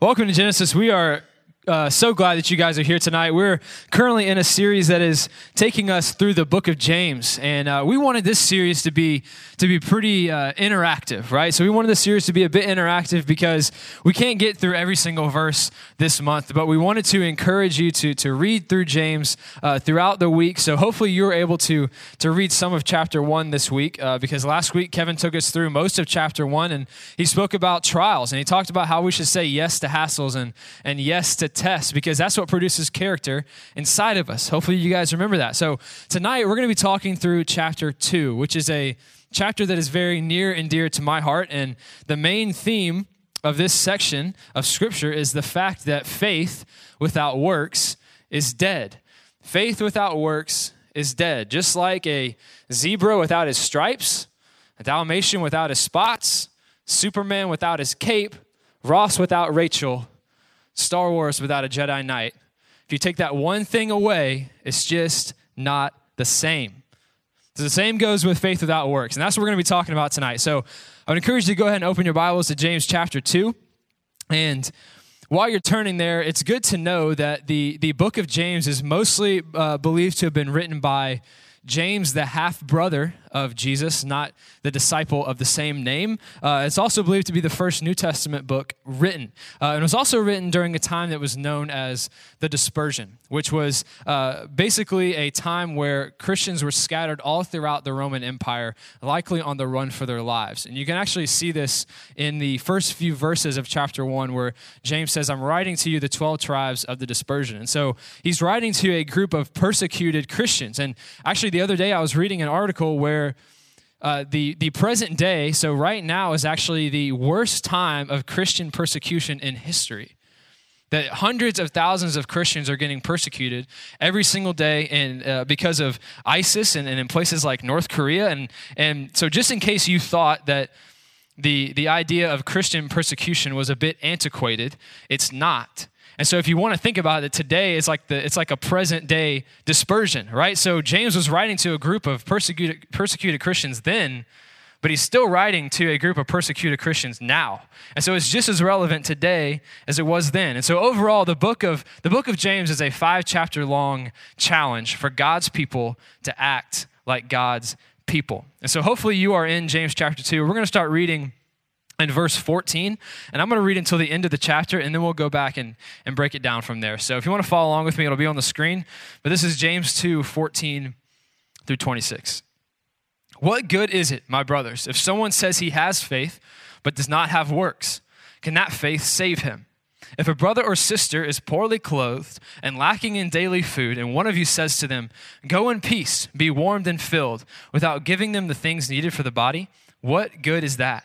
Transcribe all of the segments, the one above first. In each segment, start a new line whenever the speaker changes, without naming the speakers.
Welcome to Genesis. We are uh, so glad that you guys are here tonight. We're currently in a series that is taking us through the book of James, and uh, we wanted this series to be to be pretty uh, interactive, right? So we wanted this series to be a bit interactive because we can't get through every single verse this month, but we wanted to encourage you to to read through James uh, throughout the week. So hopefully you were able to to read some of chapter one this week uh, because last week Kevin took us through most of chapter one, and he spoke about trials and he talked about how we should say yes to hassles and and yes to tests because that's what produces character inside of us. Hopefully, you guys remember that. So, tonight we're going to be talking through chapter two, which is a chapter that is very near and dear to my heart. And the main theme of this section of scripture is the fact that faith without works is dead. Faith without works is dead. Just like a zebra without his stripes, a Dalmatian without his spots, Superman without his cape, Ross without Rachel, Star Wars without a Jedi Knight. If you take that one thing away, it's just not the same. So the same goes with faith without works. And that's what we're going to be talking about tonight. So I would encourage you to go ahead and open your Bibles to James chapter 2. And while you're turning there, it's good to know that the, the book of James is mostly uh, believed to have been written by James, the half brother of Jesus, not the disciple of the same name. Uh, it's also believed to be the first New Testament book written. Uh, and it was also written during a time that was known as the dispersion, which was uh, basically a time where Christians were scattered all throughout the Roman Empire, likely on the run for their lives. And you can actually see this in the first few verses of chapter 1, where James says, I'm writing to you the 12 tribes of the dispersion. And so he's writing to a group of persecuted Christians. And actually, the other day I was reading an article where where uh, the, the present day, so right now, is actually the worst time of Christian persecution in history. That hundreds of thousands of Christians are getting persecuted every single day in, uh, because of ISIS and, and in places like North Korea. And, and so, just in case you thought that the, the idea of Christian persecution was a bit antiquated, it's not. And so if you want to think about it today, it's like the it's like a present day dispersion, right? So James was writing to a group of persecuted persecuted Christians then, but he's still writing to a group of persecuted Christians now. And so it's just as relevant today as it was then. And so overall the book of the book of James is a 5 chapter long challenge for God's people to act like God's people. And so hopefully you are in James chapter 2. We're going to start reading in verse 14. And I'm going to read until the end of the chapter, and then we'll go back and, and break it down from there. So if you want to follow along with me, it'll be on the screen. But this is James 2 14 through 26. What good is it, my brothers, if someone says he has faith but does not have works? Can that faith save him? If a brother or sister is poorly clothed and lacking in daily food, and one of you says to them, Go in peace, be warmed and filled, without giving them the things needed for the body, what good is that?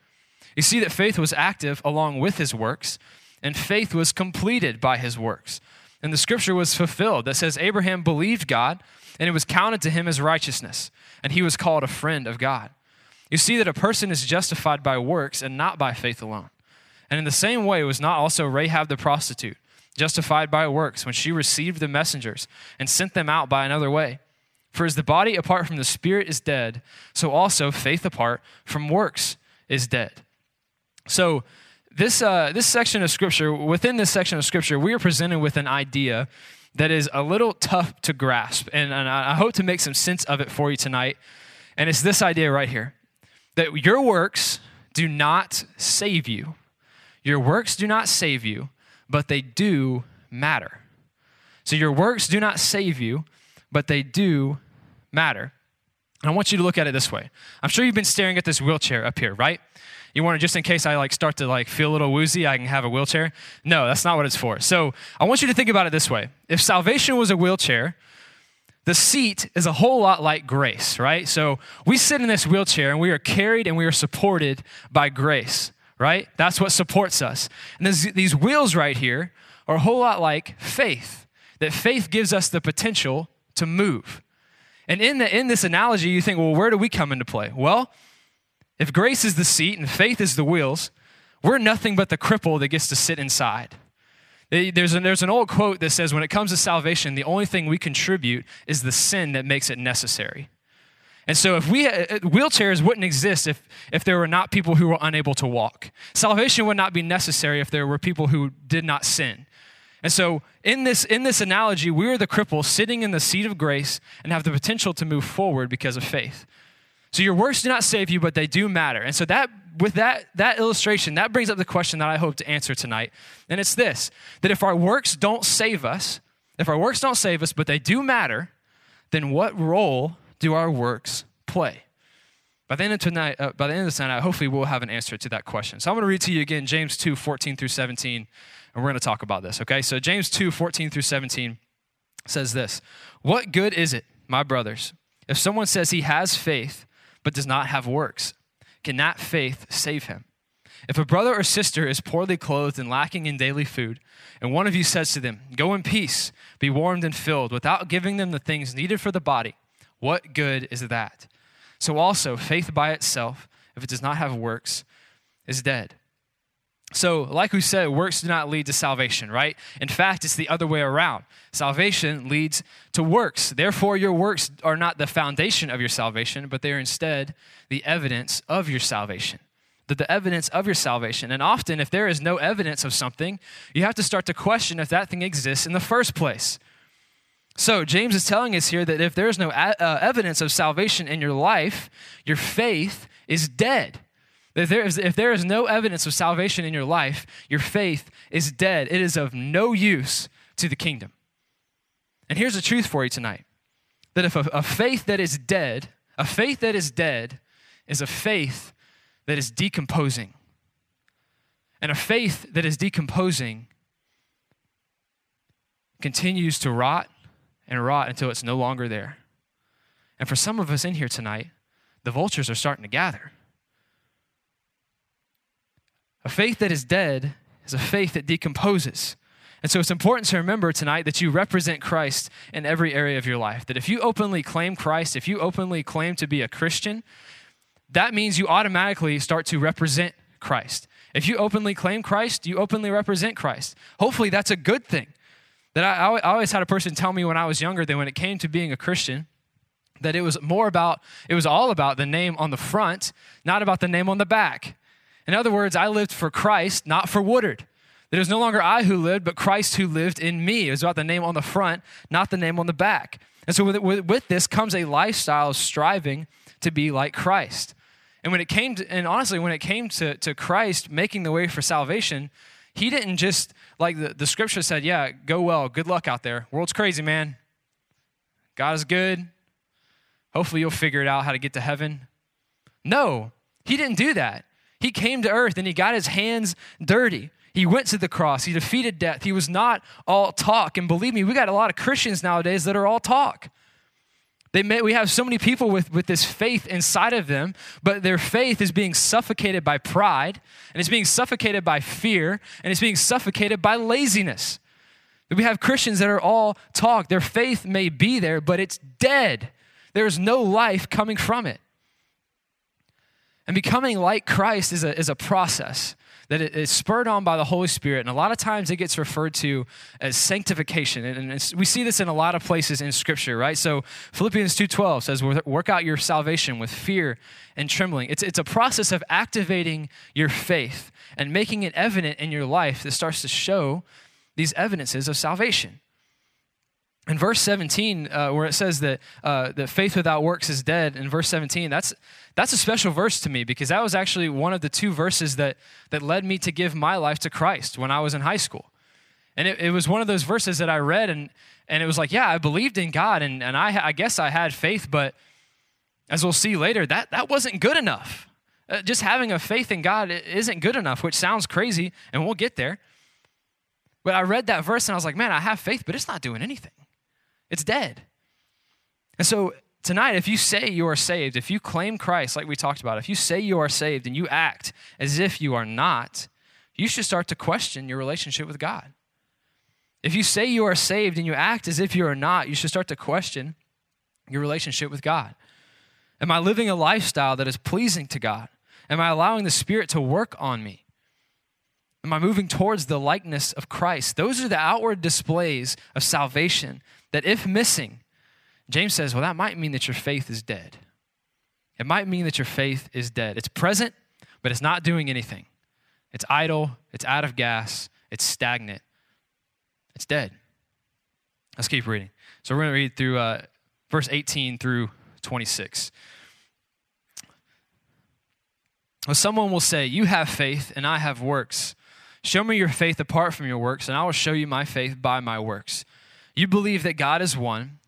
You see that faith was active along with his works, and faith was completed by his works. And the scripture was fulfilled that says, Abraham believed God, and it was counted to him as righteousness, and he was called a friend of God. You see that a person is justified by works and not by faith alone. And in the same way, was not also Rahab the prostitute justified by works when she received the messengers and sent them out by another way? For as the body apart from the spirit is dead, so also faith apart from works is dead. So, this, uh, this section of scripture, within this section of scripture, we are presented with an idea that is a little tough to grasp. And, and I hope to make some sense of it for you tonight. And it's this idea right here that your works do not save you. Your works do not save you, but they do matter. So your works do not save you, but they do matter. And I want you to look at it this way. I'm sure you've been staring at this wheelchair up here, right? You want to just in case I like start to like feel a little woozy, I can have a wheelchair. No, that's not what it's for. So I want you to think about it this way. If salvation was a wheelchair, the seat is a whole lot like grace, right? So we sit in this wheelchair and we are carried and we are supported by grace, right? That's what supports us. And these wheels right here are a whole lot like faith, that faith gives us the potential to move. And in, the, in this analogy, you think, well, where do we come into play? Well, if grace is the seat and faith is the wheels, we're nothing but the cripple that gets to sit inside. There's, there's an old quote that says, when it comes to salvation, the only thing we contribute is the sin that makes it necessary. And so, if we uh, wheelchairs wouldn't exist if, if there were not people who were unable to walk. Salvation would not be necessary if there were people who did not sin. And so, in this, in this analogy, we're the cripple sitting in the seat of grace and have the potential to move forward because of faith. So, your works do not save you, but they do matter. And so, that, with that, that illustration, that brings up the question that I hope to answer tonight. And it's this that if our works don't save us, if our works don't save us, but they do matter, then what role do our works play? By the end of tonight, uh, by the end of the night, hopefully we'll have an answer to that question. So I'm going to read to you again James 2, 14 through 17, and we're going to talk about this, okay? So James 2, 14 through 17 says this What good is it, my brothers, if someone says he has faith but does not have works? Can that faith save him? If a brother or sister is poorly clothed and lacking in daily food, and one of you says to them, Go in peace, be warmed and filled, without giving them the things needed for the body, what good is that? So also, faith by itself, if it does not have works, is dead. So, like we said, works do not lead to salvation, right? In fact, it's the other way around. Salvation leads to works. Therefore, your works are not the foundation of your salvation, but they are instead the evidence of your salvation. The, the evidence of your salvation. And often, if there is no evidence of something, you have to start to question if that thing exists in the first place. So, James is telling us here that if there's no a- uh, evidence of salvation in your life, your faith is dead. If there, is, if there is no evidence of salvation in your life, your faith is dead. It is of no use to the kingdom. And here's the truth for you tonight that if a, a faith that is dead, a faith that is dead, is a faith that is decomposing. And a faith that is decomposing continues to rot and rot until it's no longer there. And for some of us in here tonight, the vultures are starting to gather. A faith that is dead is a faith that decomposes. And so it's important to remember tonight that you represent Christ in every area of your life. That if you openly claim Christ, if you openly claim to be a Christian, that means you automatically start to represent Christ. If you openly claim Christ, you openly represent Christ. Hopefully, that's a good thing. That I, I always had a person tell me when I was younger that when it came to being a Christian, that it was more about, it was all about the name on the front, not about the name on the back. In other words, I lived for Christ, not for Woodard. That it was no longer I who lived, but Christ who lived in me. It was about the name on the front, not the name on the back. And so with, with, with this comes a lifestyle of striving to be like Christ. And when it came to, and honestly, when it came to, to Christ making the way for salvation, he didn't just, like the, the scripture said, yeah, go well, good luck out there. World's crazy, man. God is good. Hopefully you'll figure it out how to get to heaven. No, he didn't do that. He came to earth and he got his hands dirty. He went to the cross. He defeated death. He was not all talk. And believe me, we got a lot of Christians nowadays that are all talk. They may, we have so many people with, with this faith inside of them, but their faith is being suffocated by pride, and it's being suffocated by fear, and it's being suffocated by laziness. We have Christians that are all talk. Their faith may be there, but it's dead. There is no life coming from it. And becoming like Christ is a, is a process that is spurred on by the Holy Spirit. And a lot of times it gets referred to as sanctification. And we see this in a lot of places in Scripture, right? So Philippians 2.12 says, work out your salvation with fear and trembling. It's, it's a process of activating your faith and making it evident in your life that starts to show these evidences of salvation. In verse 17, uh, where it says that, uh, that faith without works is dead, in verse 17, that's, that's a special verse to me because that was actually one of the two verses that, that led me to give my life to Christ when I was in high school. And it, it was one of those verses that I read, and, and it was like, yeah, I believed in God, and, and I, I guess I had faith, but as we'll see later, that, that wasn't good enough. Uh, just having a faith in God isn't good enough, which sounds crazy, and we'll get there. But I read that verse and I was like, man, I have faith, but it's not doing anything. It's dead. And so tonight, if you say you are saved, if you claim Christ, like we talked about, if you say you are saved and you act as if you are not, you should start to question your relationship with God. If you say you are saved and you act as if you are not, you should start to question your relationship with God. Am I living a lifestyle that is pleasing to God? Am I allowing the Spirit to work on me? Am I moving towards the likeness of Christ? Those are the outward displays of salvation that, if missing, James says, well, that might mean that your faith is dead. It might mean that your faith is dead. It's present, but it's not doing anything. It's idle, it's out of gas, it's stagnant, it's dead. Let's keep reading. So we're going to read through uh, verse 18 through 26. Well, someone will say, You have faith, and I have works. Show me your faith apart from your works, and I will show you my faith by my works. You believe that God is one,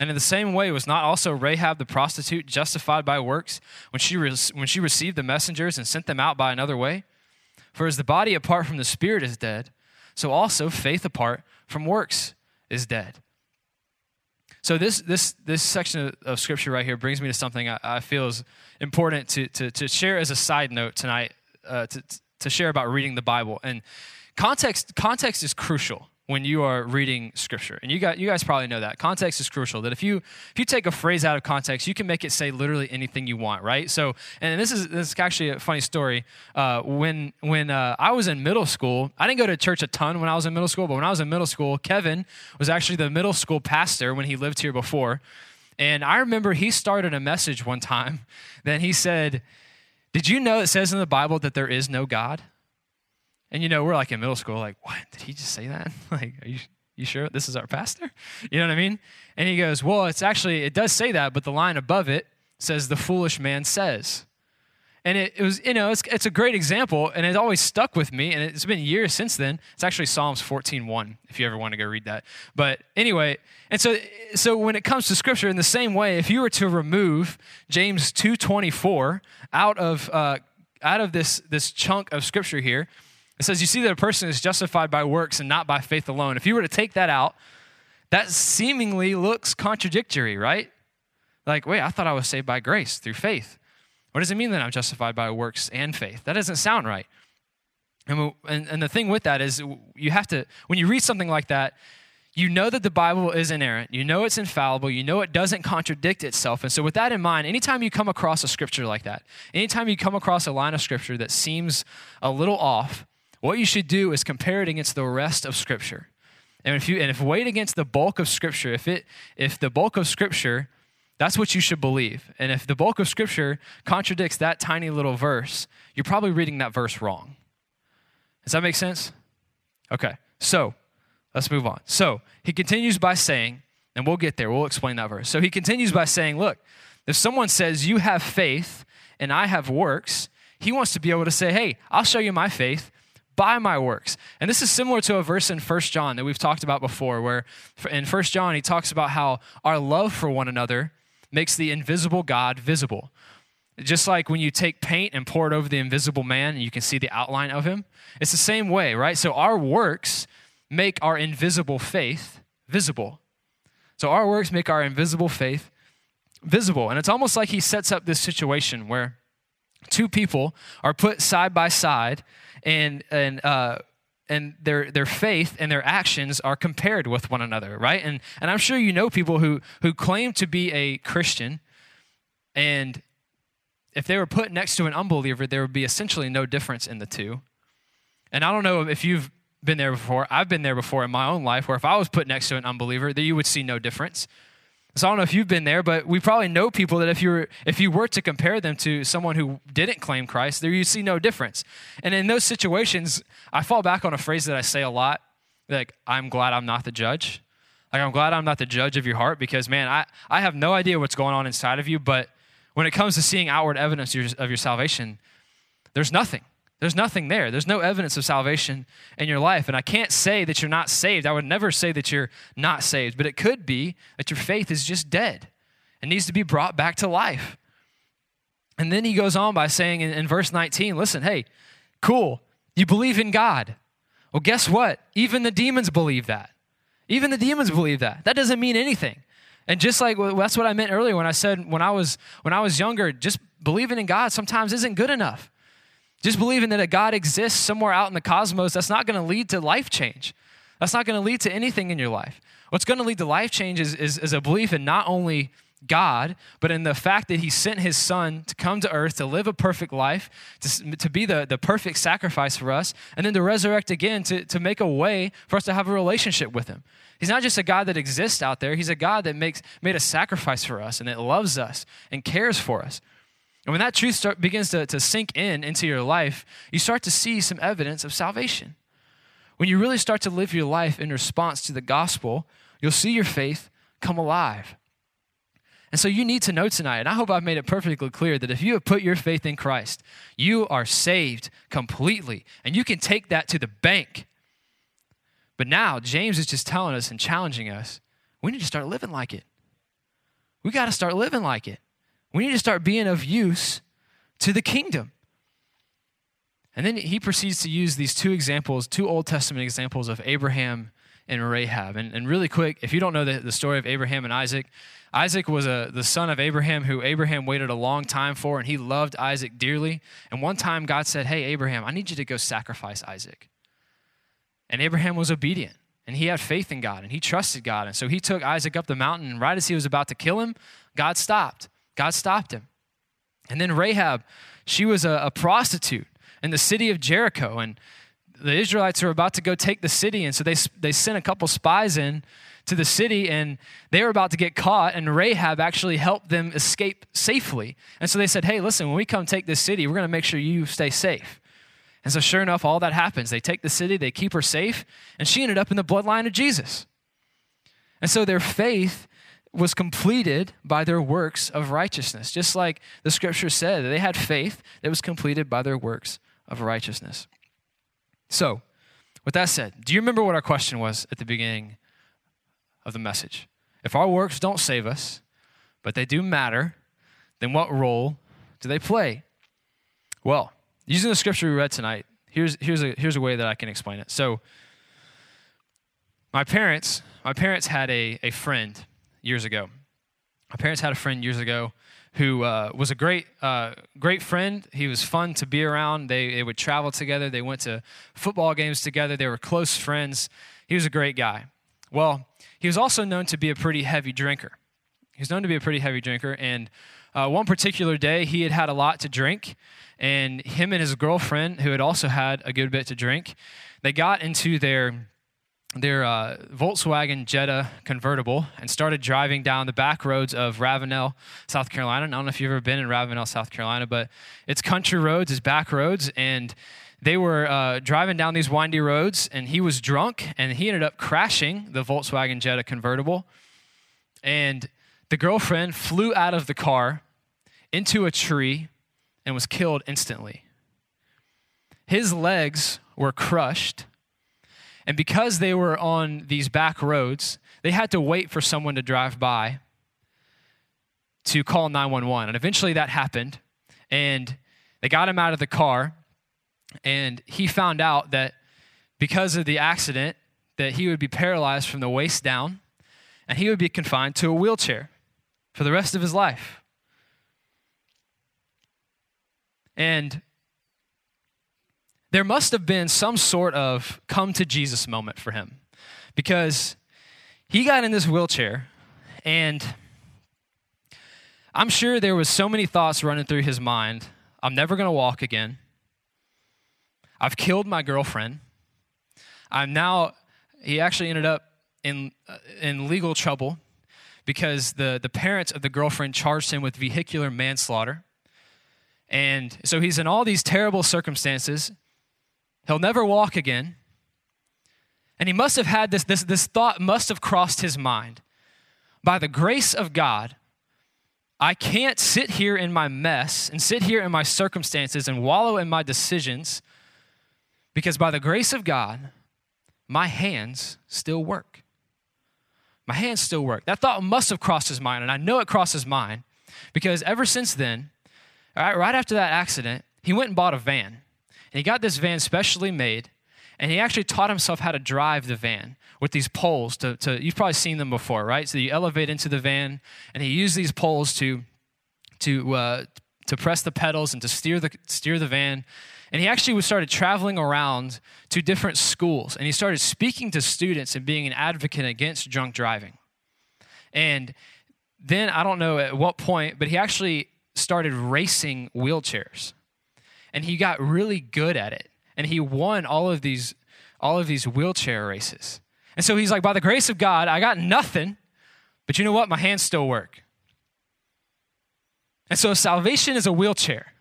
And in the same way, was not also Rahab the prostitute justified by works when she, re- when she received the messengers and sent them out by another way? For as the body apart from the spirit is dead, so also faith apart from works is dead. So this this this section of, scripture right here brings me to something I, I feel is important to, to, to share as a side note tonight, uh, to, to share about reading the Bible. And context context is crucial when you are reading scripture. And you got you guys probably know that. Context is crucial. That if you if you take a phrase out of context, you can make it say literally anything you want, right? So, and this is this is actually a funny story. Uh, when when uh, I was in middle school, I didn't go to church a ton when I was in middle school, but when I was in middle school, Kevin was actually the middle school pastor when he lived here before. And I remember he started a message one time. Then he said, "Did you know it says in the Bible that there is no God?" And you know, we're like in middle school, like, what? Did he just say that? like, are you, you sure this is our pastor? You know what I mean? And he goes, well, it's actually, it does say that, but the line above it says, the foolish man says. And it, it was, you know, it's, it's a great example, and it always stuck with me, and it's been years since then. It's actually Psalms 14.1, if you ever want to go read that. But anyway, and so, so when it comes to Scripture, in the same way, if you were to remove James 2.24 out of, uh, out of this, this chunk of Scripture here, it says, You see that a person is justified by works and not by faith alone. If you were to take that out, that seemingly looks contradictory, right? Like, wait, I thought I was saved by grace through faith. What does it mean that I'm justified by works and faith? That doesn't sound right. And, and, and the thing with that is, you have to, when you read something like that, you know that the Bible is inerrant. You know it's infallible. You know it doesn't contradict itself. And so, with that in mind, anytime you come across a scripture like that, anytime you come across a line of scripture that seems a little off, what you should do is compare it against the rest of Scripture. And if you and if weighed against the bulk of Scripture, if it if the bulk of Scripture, that's what you should believe. And if the bulk of Scripture contradicts that tiny little verse, you're probably reading that verse wrong. Does that make sense? Okay. So let's move on. So he continues by saying, and we'll get there, we'll explain that verse. So he continues by saying, Look, if someone says, You have faith and I have works, he wants to be able to say, Hey, I'll show you my faith by my works. And this is similar to a verse in First John that we've talked about before, where in First John, he talks about how our love for one another makes the invisible God visible. Just like when you take paint and pour it over the invisible man and you can see the outline of him, it's the same way, right? So our works make our invisible faith visible. So our works make our invisible faith visible. And it's almost like he sets up this situation where two people are put side by side and and uh, and their their faith and their actions are compared with one another, right? And and I'm sure you know people who who claim to be a Christian, and if they were put next to an unbeliever, there would be essentially no difference in the two. And I don't know if you've been there before. I've been there before in my own life, where if I was put next to an unbeliever, that you would see no difference. So I don't know if you've been there, but we probably know people that if you were if you were to compare them to someone who didn't claim Christ, there you see no difference. And in those situations, I fall back on a phrase that I say a lot, like I'm glad I'm not the judge. Like, I'm glad I'm not the judge of your heart because, man, I, I have no idea what's going on inside of you. But when it comes to seeing outward evidence of your, of your salvation, there's nothing. There's nothing there. There's no evidence of salvation in your life. And I can't say that you're not saved. I would never say that you're not saved, but it could be that your faith is just dead and needs to be brought back to life. And then he goes on by saying in, in verse 19, listen, hey, cool, you believe in God. Well, guess what? Even the demons believe that. Even the demons believe that. That doesn't mean anything. And just like that's what I meant earlier when I said when I was when I was younger, just believing in God sometimes isn't good enough. Just believing that a God exists somewhere out in the cosmos, that's not going to lead to life change. That's not going to lead to anything in your life. What's going to lead to life change is, is, is a belief in not only God, but in the fact that He sent His Son to come to earth to live a perfect life, to, to be the, the perfect sacrifice for us, and then to resurrect again to, to make a way for us to have a relationship with Him. He's not just a God that exists out there, He's a God that makes, made a sacrifice for us and that loves us and cares for us. And when that truth start, begins to, to sink in into your life, you start to see some evidence of salvation. When you really start to live your life in response to the gospel, you'll see your faith come alive. And so you need to know tonight, and I hope I've made it perfectly clear that if you have put your faith in Christ, you are saved completely, and you can take that to the bank. But now, James is just telling us and challenging us we need to start living like it. We got to start living like it. We need to start being of use to the kingdom. And then he proceeds to use these two examples, two Old Testament examples of Abraham and Rahab. And, and really quick, if you don't know the, the story of Abraham and Isaac, Isaac was a, the son of Abraham who Abraham waited a long time for, and he loved Isaac dearly. And one time God said, Hey, Abraham, I need you to go sacrifice Isaac. And Abraham was obedient, and he had faith in God, and he trusted God. And so he took Isaac up the mountain, and right as he was about to kill him, God stopped. God stopped him. And then Rahab, she was a, a prostitute in the city of Jericho, and the Israelites were about to go take the city, and so they, they sent a couple spies in to the city and they were about to get caught and rahab actually helped them escape safely. And so they said hey listen when we come take this city we're going to make sure you stay safe. And so sure enough all that happens. They take the city they keep her safe and she ended up in the bloodline of jesus. And so their faith was completed by their works of righteousness just like the scripture said they had faith that was completed by their works of righteousness so with that said do you remember what our question was at the beginning of the message. If our works don't save us, but they do matter, then what role do they play? Well, using the scripture we read tonight, here's, here's, a, here's a way that I can explain it. So, my parents, my parents had a, a friend years ago. My parents had a friend years ago who uh, was a great, uh, great friend. He was fun to be around. They, they would travel together. They went to football games together. They were close friends. He was a great guy. Well, he was also known to be a pretty heavy drinker. He was known to be a pretty heavy drinker, and uh, one particular day he had had a lot to drink, and him and his girlfriend, who had also had a good bit to drink, they got into their their uh, Volkswagen Jetta convertible and started driving down the back roads of Ravenel, South Carolina. I don't know if you've ever been in Ravenel, South Carolina, but it's country roads, it's back roads, and they were uh, driving down these windy roads, and he was drunk, and he ended up crashing the Volkswagen Jetta convertible. And the girlfriend flew out of the car into a tree and was killed instantly. His legs were crushed, and because they were on these back roads, they had to wait for someone to drive by to call 911. And eventually that happened, and they got him out of the car and he found out that because of the accident that he would be paralyzed from the waist down and he would be confined to a wheelchair for the rest of his life. And there must have been some sort of come to Jesus moment for him because he got in this wheelchair and I'm sure there was so many thoughts running through his mind. I'm never going to walk again. I've killed my girlfriend. I'm now, he actually ended up in, uh, in legal trouble because the, the parents of the girlfriend charged him with vehicular manslaughter. And so he's in all these terrible circumstances. He'll never walk again. And he must have had this, this, this thought must have crossed his mind. By the grace of God, I can't sit here in my mess and sit here in my circumstances and wallow in my decisions because by the grace of God, my hands still work. My hands still work. That thought must have crossed his mind, and I know it crossed his mind because ever since then, right, right after that accident, he went and bought a van. And he got this van specially made, and he actually taught himself how to drive the van with these poles to, to you've probably seen them before, right? So you elevate into the van, and he used these poles to to uh, to press the pedals and to steer the steer the van. And he actually started traveling around to different schools, and he started speaking to students and being an advocate against drunk driving. And then I don't know at what point, but he actually started racing wheelchairs, and he got really good at it, and he won all of these all of these wheelchair races. And so he's like, by the grace of God, I got nothing, but you know what? My hands still work. And so salvation is a wheelchair.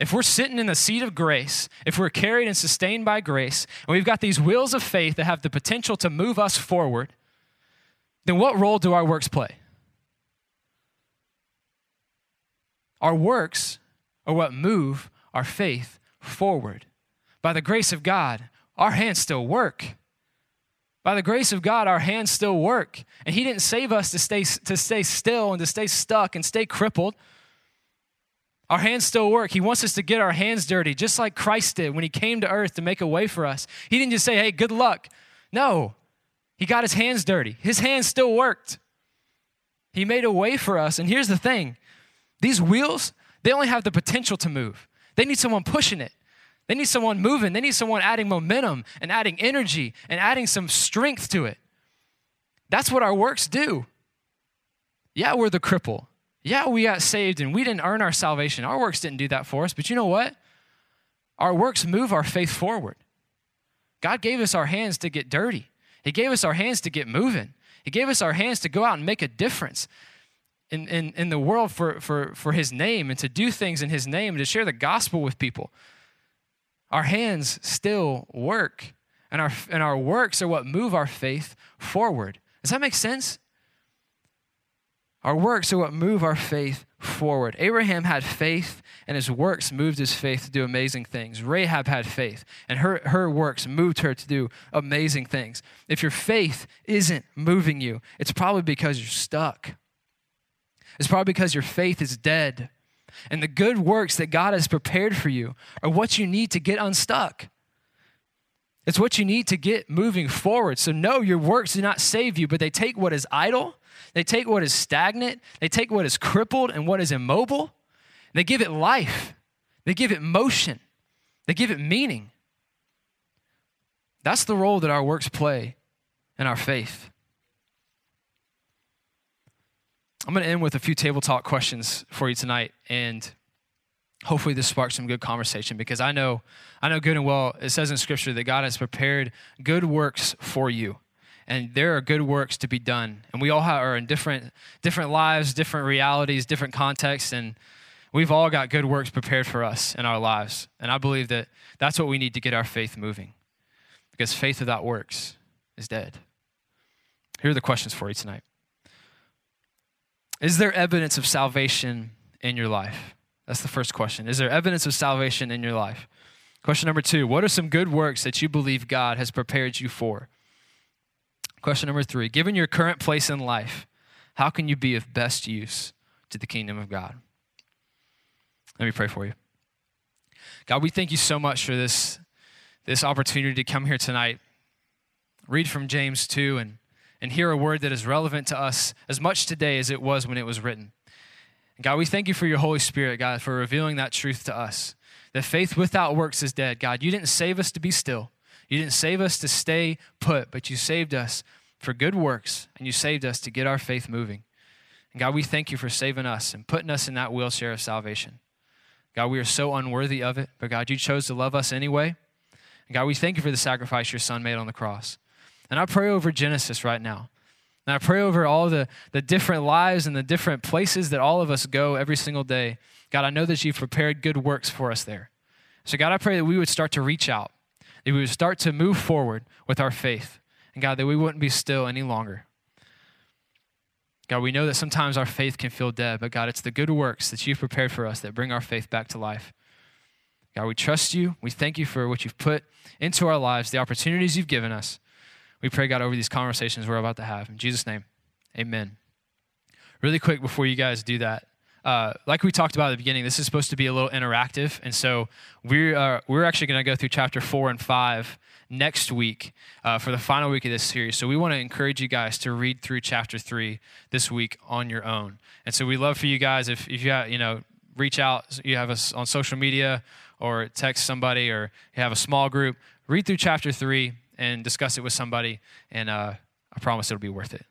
If we're sitting in the seat of grace, if we're carried and sustained by grace, and we've got these wheels of faith that have the potential to move us forward, then what role do our works play? Our works are what move our faith forward. By the grace of God, our hands still work. By the grace of God, our hands still work. And He didn't save us to stay, to stay still and to stay stuck and stay crippled. Our hands still work. He wants us to get our hands dirty, just like Christ did when He came to earth to make a way for us. He didn't just say, hey, good luck. No, He got His hands dirty. His hands still worked. He made a way for us. And here's the thing these wheels, they only have the potential to move, they need someone pushing it. They need someone moving. They need someone adding momentum and adding energy and adding some strength to it. That's what our works do. Yeah, we're the cripple. Yeah, we got saved and we didn't earn our salvation. Our works didn't do that for us. But you know what? Our works move our faith forward. God gave us our hands to get dirty, He gave us our hands to get moving. He gave us our hands to go out and make a difference in, in, in the world for, for, for His name and to do things in His name to share the gospel with people our hands still work. And our, and our works are what move our faith forward. Does that make sense? Our works are what move our faith forward. Abraham had faith, and his works moved his faith to do amazing things. Rahab had faith, and her, her works moved her to do amazing things. If your faith isn't moving you, it's probably because you're stuck. It's probably because your faith is dead. And the good works that God has prepared for you are what you need to get unstuck. It's what you need to get moving forward. So, no, your works do not save you, but they take what is idle, they take what is stagnant, they take what is crippled and what is immobile, they give it life, they give it motion, they give it meaning. That's the role that our works play in our faith. I'm going to end with a few table talk questions for you tonight, and hopefully this sparks some good conversation because I know, I know good and well. It says in Scripture that God has prepared good works for you, and there are good works to be done. And we all are in different, different lives, different realities, different contexts, and we've all got good works prepared for us in our lives. And I believe that that's what we need to get our faith moving, because faith without works is dead. Here are the questions for you tonight. Is there evidence of salvation in your life? That's the first question. Is there evidence of salvation in your life? Question number two What are some good works that you believe God has prepared you for? Question number three Given your current place in life, how can you be of best use to the kingdom of God? Let me pray for you. God, we thank you so much for this, this opportunity to come here tonight, read from James 2, and and hear a word that is relevant to us as much today as it was when it was written. God, we thank you for your Holy Spirit, God, for revealing that truth to us. That faith without works is dead. God, you didn't save us to be still. You didn't save us to stay put, but you saved us for good works, and you saved us to get our faith moving. And God, we thank you for saving us and putting us in that wheelchair of salvation. God, we are so unworthy of it, but God, you chose to love us anyway. And God, we thank you for the sacrifice your son made on the cross. And I pray over Genesis right now. And I pray over all the, the different lives and the different places that all of us go every single day. God, I know that you've prepared good works for us there. So, God, I pray that we would start to reach out, that we would start to move forward with our faith. And God, that we wouldn't be still any longer. God, we know that sometimes our faith can feel dead, but God, it's the good works that you've prepared for us that bring our faith back to life. God, we trust you. We thank you for what you've put into our lives, the opportunities you've given us. We pray, God, over these conversations we're about to have. In Jesus' name, amen. Really quick before you guys do that, uh, like we talked about at the beginning, this is supposed to be a little interactive, and so we're uh, we're actually going to go through chapter four and five next week uh, for the final week of this series. So we want to encourage you guys to read through chapter three this week on your own. And so we love for you guys if if you have, you know reach out, you have us on social media or text somebody or you have a small group, read through chapter three and discuss it with somebody, and uh, I promise it'll be worth it.